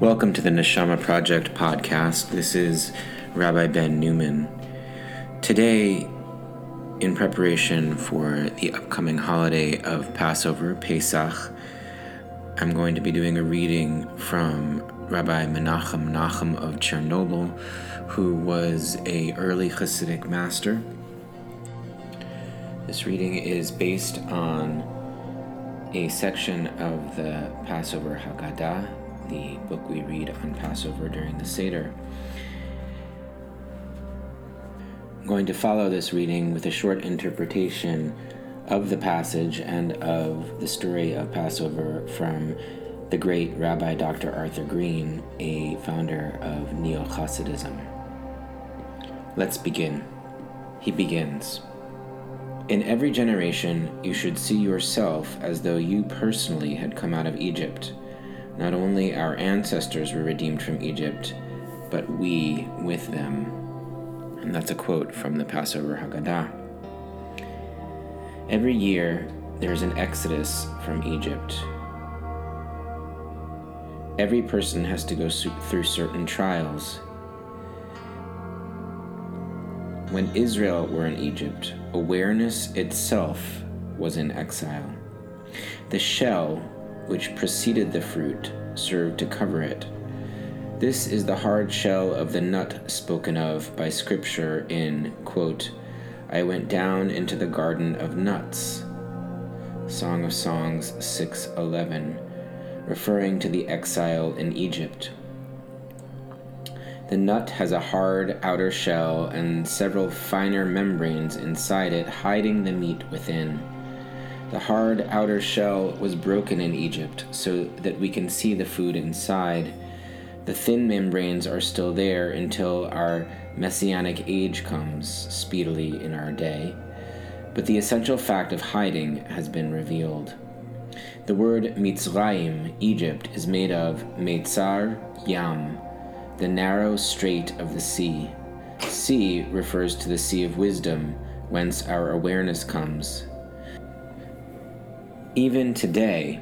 Welcome to the Neshama Project podcast. This is Rabbi Ben Newman. Today, in preparation for the upcoming holiday of Passover, Pesach, I'm going to be doing a reading from Rabbi Menachem Nachum of Chernobyl, who was a early Hasidic master. This reading is based on a section of the Passover Haggadah, the book we read on Passover during the Seder. I'm going to follow this reading with a short interpretation of the passage and of the story of Passover from the great Rabbi Dr. Arthur Green, a founder of Neo Hasidism. Let's begin. He begins. In every generation, you should see yourself as though you personally had come out of Egypt not only our ancestors were redeemed from Egypt, but we with them. And that's a quote from the Passover Haggadah. Every year, there's an exodus from Egypt. Every person has to go through certain trials. When Israel were in Egypt, awareness itself was in exile. The shell which preceded the fruit, served to cover it. This is the hard shell of the nut spoken of by Scripture in, quote, I went down into the garden of nuts. Song of Songs 6:11, referring to the exile in Egypt. The nut has a hard outer shell and several finer membranes inside it hiding the meat within. The hard outer shell was broken in Egypt so that we can see the food inside. The thin membranes are still there until our messianic age comes speedily in our day. But the essential fact of hiding has been revealed. The word Mitzrayim, Egypt, is made of Meitzar Yam, the narrow strait of the sea. Sea refers to the sea of wisdom, whence our awareness comes. Even today,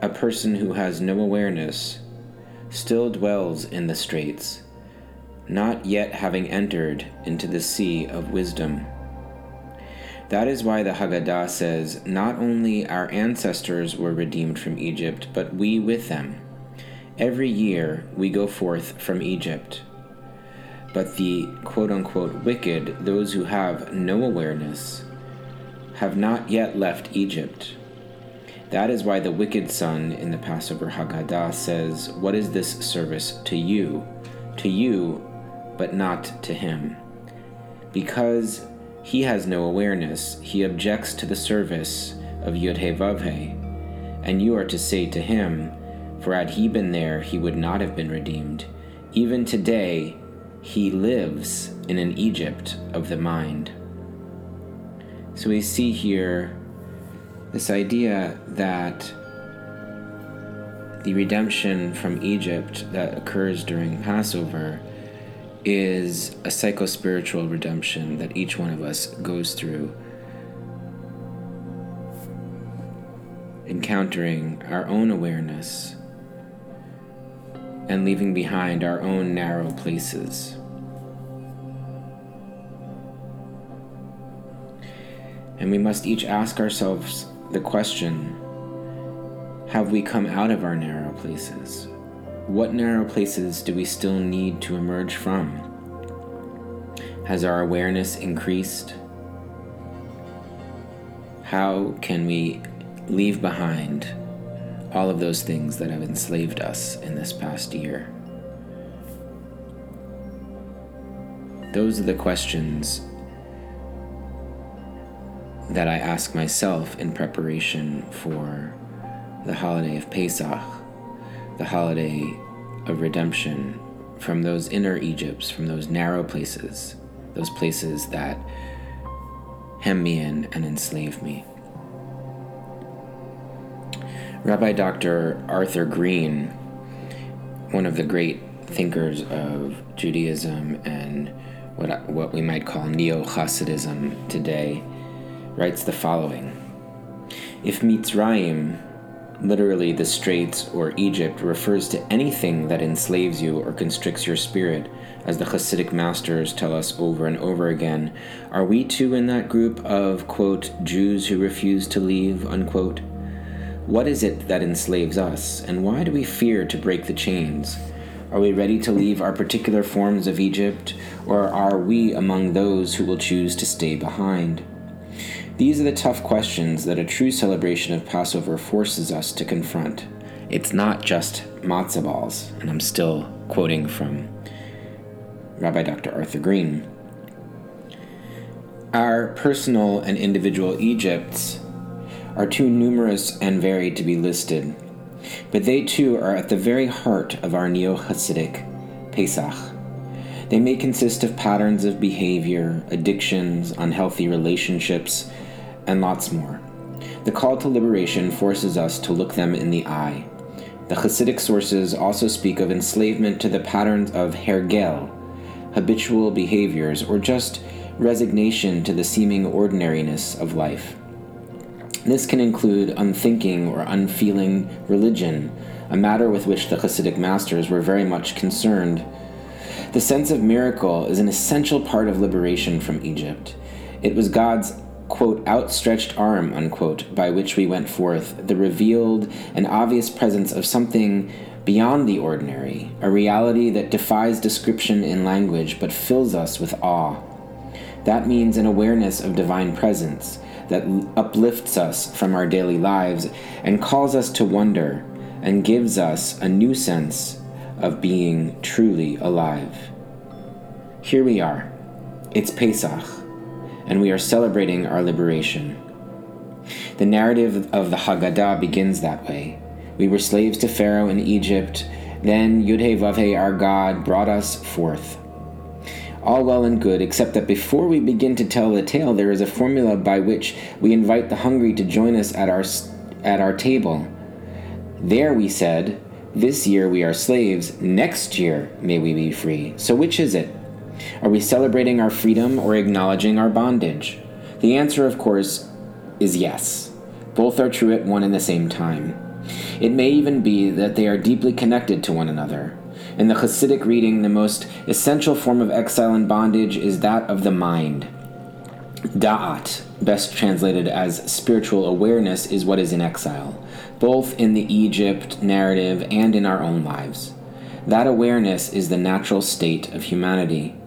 a person who has no awareness still dwells in the straits, not yet having entered into the sea of wisdom. That is why the Haggadah says, Not only our ancestors were redeemed from Egypt, but we with them. Every year we go forth from Egypt. But the quote unquote wicked, those who have no awareness, have not yet left Egypt. That is why the wicked son in the Passover Haggadah says, What is this service to you? To you, but not to him. Because he has no awareness, he objects to the service of Yud-He-Vav-He, and you are to say to him, For had he been there, he would not have been redeemed. Even today, he lives in an Egypt of the mind. So we see here this idea that the redemption from Egypt that occurs during Passover is a psychospiritual redemption that each one of us goes through, encountering our own awareness and leaving behind our own narrow places. And we must each ask ourselves the question Have we come out of our narrow places? What narrow places do we still need to emerge from? Has our awareness increased? How can we leave behind all of those things that have enslaved us in this past year? Those are the questions that I ask myself in preparation for the holiday of Pesach, the holiday of redemption from those inner Egypts, from those narrow places, those places that hem me in and enslave me. Rabbi Dr. Arthur Green, one of the great thinkers of Judaism and what, what we might call Neo Hasidism today, writes the following If Mitzrayim Literally, the Straits or Egypt refers to anything that enslaves you or constricts your spirit, as the Hasidic masters tell us over and over again. Are we too in that group of, quote, Jews who refuse to leave, unquote? What is it that enslaves us, and why do we fear to break the chains? Are we ready to leave our particular forms of Egypt, or are we among those who will choose to stay behind? These are the tough questions that a true celebration of Passover forces us to confront. It's not just matzah balls, and I'm still quoting from Rabbi Dr. Arthur Green. Our personal and individual Egypts are too numerous and varied to be listed, but they too are at the very heart of our neo Hasidic Pesach. They may consist of patterns of behavior, addictions, unhealthy relationships, and lots more. The call to liberation forces us to look them in the eye. The Hasidic sources also speak of enslavement to the patterns of hergel, habitual behaviors, or just resignation to the seeming ordinariness of life. This can include unthinking or unfeeling religion, a matter with which the Hasidic masters were very much concerned. The sense of miracle is an essential part of liberation from Egypt. It was God's quote, outstretched arm, unquote, by which we went forth, the revealed and obvious presence of something beyond the ordinary, a reality that defies description in language but fills us with awe. That means an awareness of divine presence that uplifts us from our daily lives and calls us to wonder and gives us a new sense of being truly alive. Here we are. It's Pesach and we are celebrating our liberation. The narrative of the Haggadah begins that way. We were slaves to Pharaoh in Egypt, then Yudhe Vavhe, our God, brought us forth. All well and good, except that before we begin to tell the tale, there is a formula by which we invite the hungry to join us at our, at our table. There we said, This year we are slaves, next year may we be free. So which is it? Are we celebrating our freedom or acknowledging our bondage? The answer, of course, is yes. Both are true at one and the same time. It may even be that they are deeply connected to one another. In the Hasidic reading, the most essential form of exile and bondage is that of the mind. Da'at, best translated as spiritual awareness, is what is in exile, both in the Egypt narrative and in our own lives. That awareness is the natural state of humanity.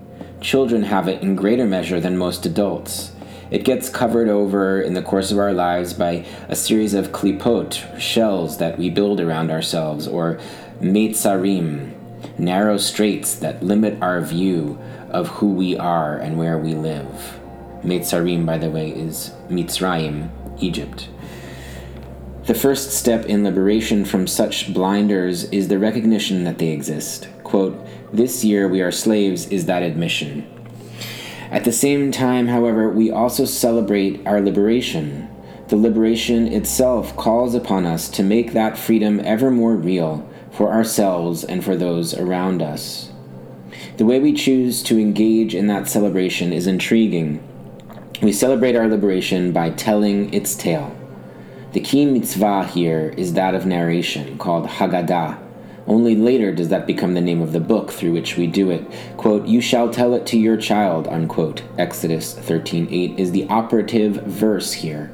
Children have it in greater measure than most adults. It gets covered over in the course of our lives by a series of klipot, shells that we build around ourselves, or meitzarim, narrow straits that limit our view of who we are and where we live. Meitzarim, by the way, is Mitzrayim, Egypt. The first step in liberation from such blinders is the recognition that they exist. Quote, this year we are slaves is that admission. At the same time, however, we also celebrate our liberation. The liberation itself calls upon us to make that freedom ever more real for ourselves and for those around us. The way we choose to engage in that celebration is intriguing. We celebrate our liberation by telling its tale. The key mitzvah here is that of narration, called Haggadah, only later does that become the name of the book through which we do it. Quote, You shall tell it to your child, unquote. Exodus 13:8 is the operative verse here.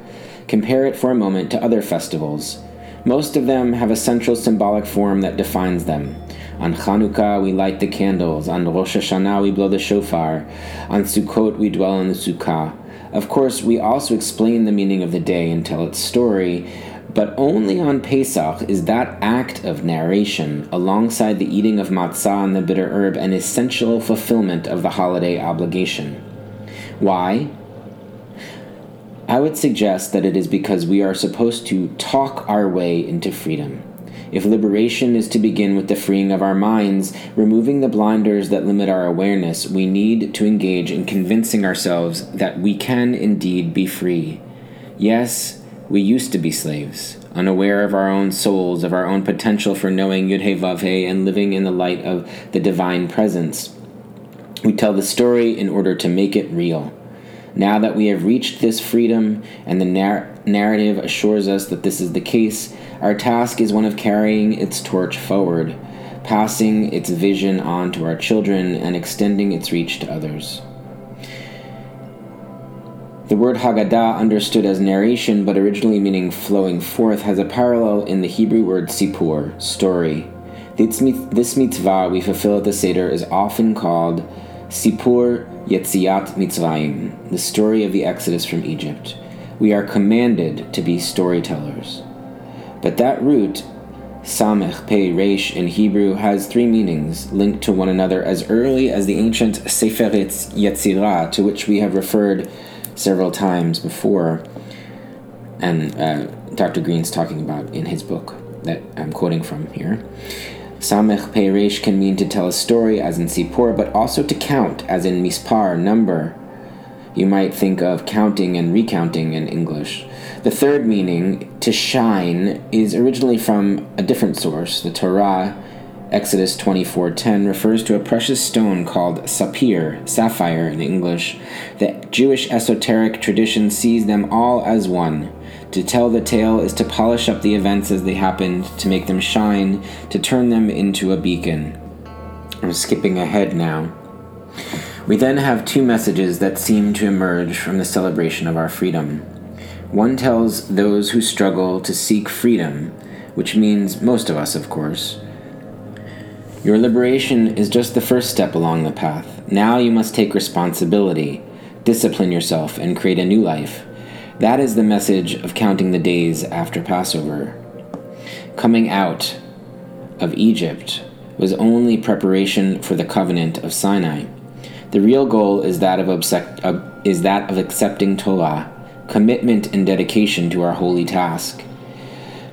Compare it for a moment to other festivals. Most of them have a central symbolic form that defines them. On Chanukah, we light the candles. On Rosh Hashanah, we blow the shofar. On Sukkot, we dwell in the sukkah. Of course, we also explain the meaning of the day and tell its story, but only on Pesach is that act of narration, alongside the eating of matzah and the bitter herb, an essential fulfillment of the holiday obligation. Why? I would suggest that it is because we are supposed to talk our way into freedom. If liberation is to begin with the freeing of our minds, removing the blinders that limit our awareness, we need to engage in convincing ourselves that we can indeed be free. Yes, we used to be slaves, unaware of our own souls, of our own potential for knowing Yudhe Vavhe and living in the light of the divine presence. We tell the story in order to make it real. Now that we have reached this freedom and the nar- narrative assures us that this is the case, our task is one of carrying its torch forward, passing its vision on to our children, and extending its reach to others. The word Haggadah, understood as narration but originally meaning flowing forth, has a parallel in the Hebrew word sipur, story. This, mitzvah we fulfill at the Seder is often called Sipur Yetziat Mitzrayim, the story of the Exodus from Egypt. We are commanded to be storytellers. But that root, Samech Pei Resh in Hebrew, has three meanings linked to one another as early as the ancient Sefer Yetzirah, to which we have referred several times before, and uh, Dr. Green's talking about in his book that I'm quoting from here. Samech Peiresh can mean to tell a story, as in Sipur, but also to count, as in Mispar, number. You might think of counting and recounting in English. The third meaning, to shine, is originally from a different source, the Torah, Exodus 24:10 refers to a precious stone called sapir, sapphire in English. The Jewish esoteric tradition sees them all as one. To tell the tale is to polish up the events as they happened, to make them shine, to turn them into a beacon. I'm skipping ahead now. We then have two messages that seem to emerge from the celebration of our freedom. One tells those who struggle to seek freedom, which means most of us, of course your liberation is just the first step along the path. Now you must take responsibility, discipline yourself, and create a new life. That is the message of counting the days after Passover. Coming out of Egypt was only preparation for the covenant of Sinai. The real goal is that of, obsec- uh, is that of accepting Torah, commitment and dedication to our holy task.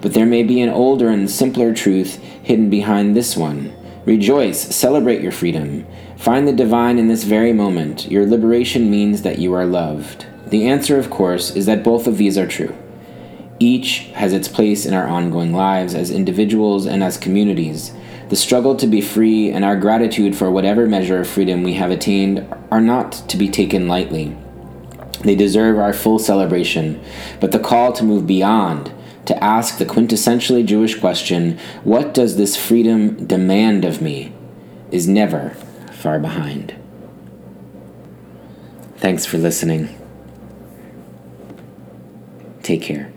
But there may be an older and simpler truth hidden behind this one Rejoice, celebrate your freedom. Find the divine in this very moment. Your liberation means that you are loved. The answer, of course, is that both of these are true. Each has its place in our ongoing lives as individuals and as communities. The struggle to be free and our gratitude for whatever measure of freedom we have attained are not to be taken lightly. They deserve our full celebration, but the call to move beyond to ask the quintessentially Jewish question, What does this freedom demand of me? is never far behind. Thanks for listening. Take care.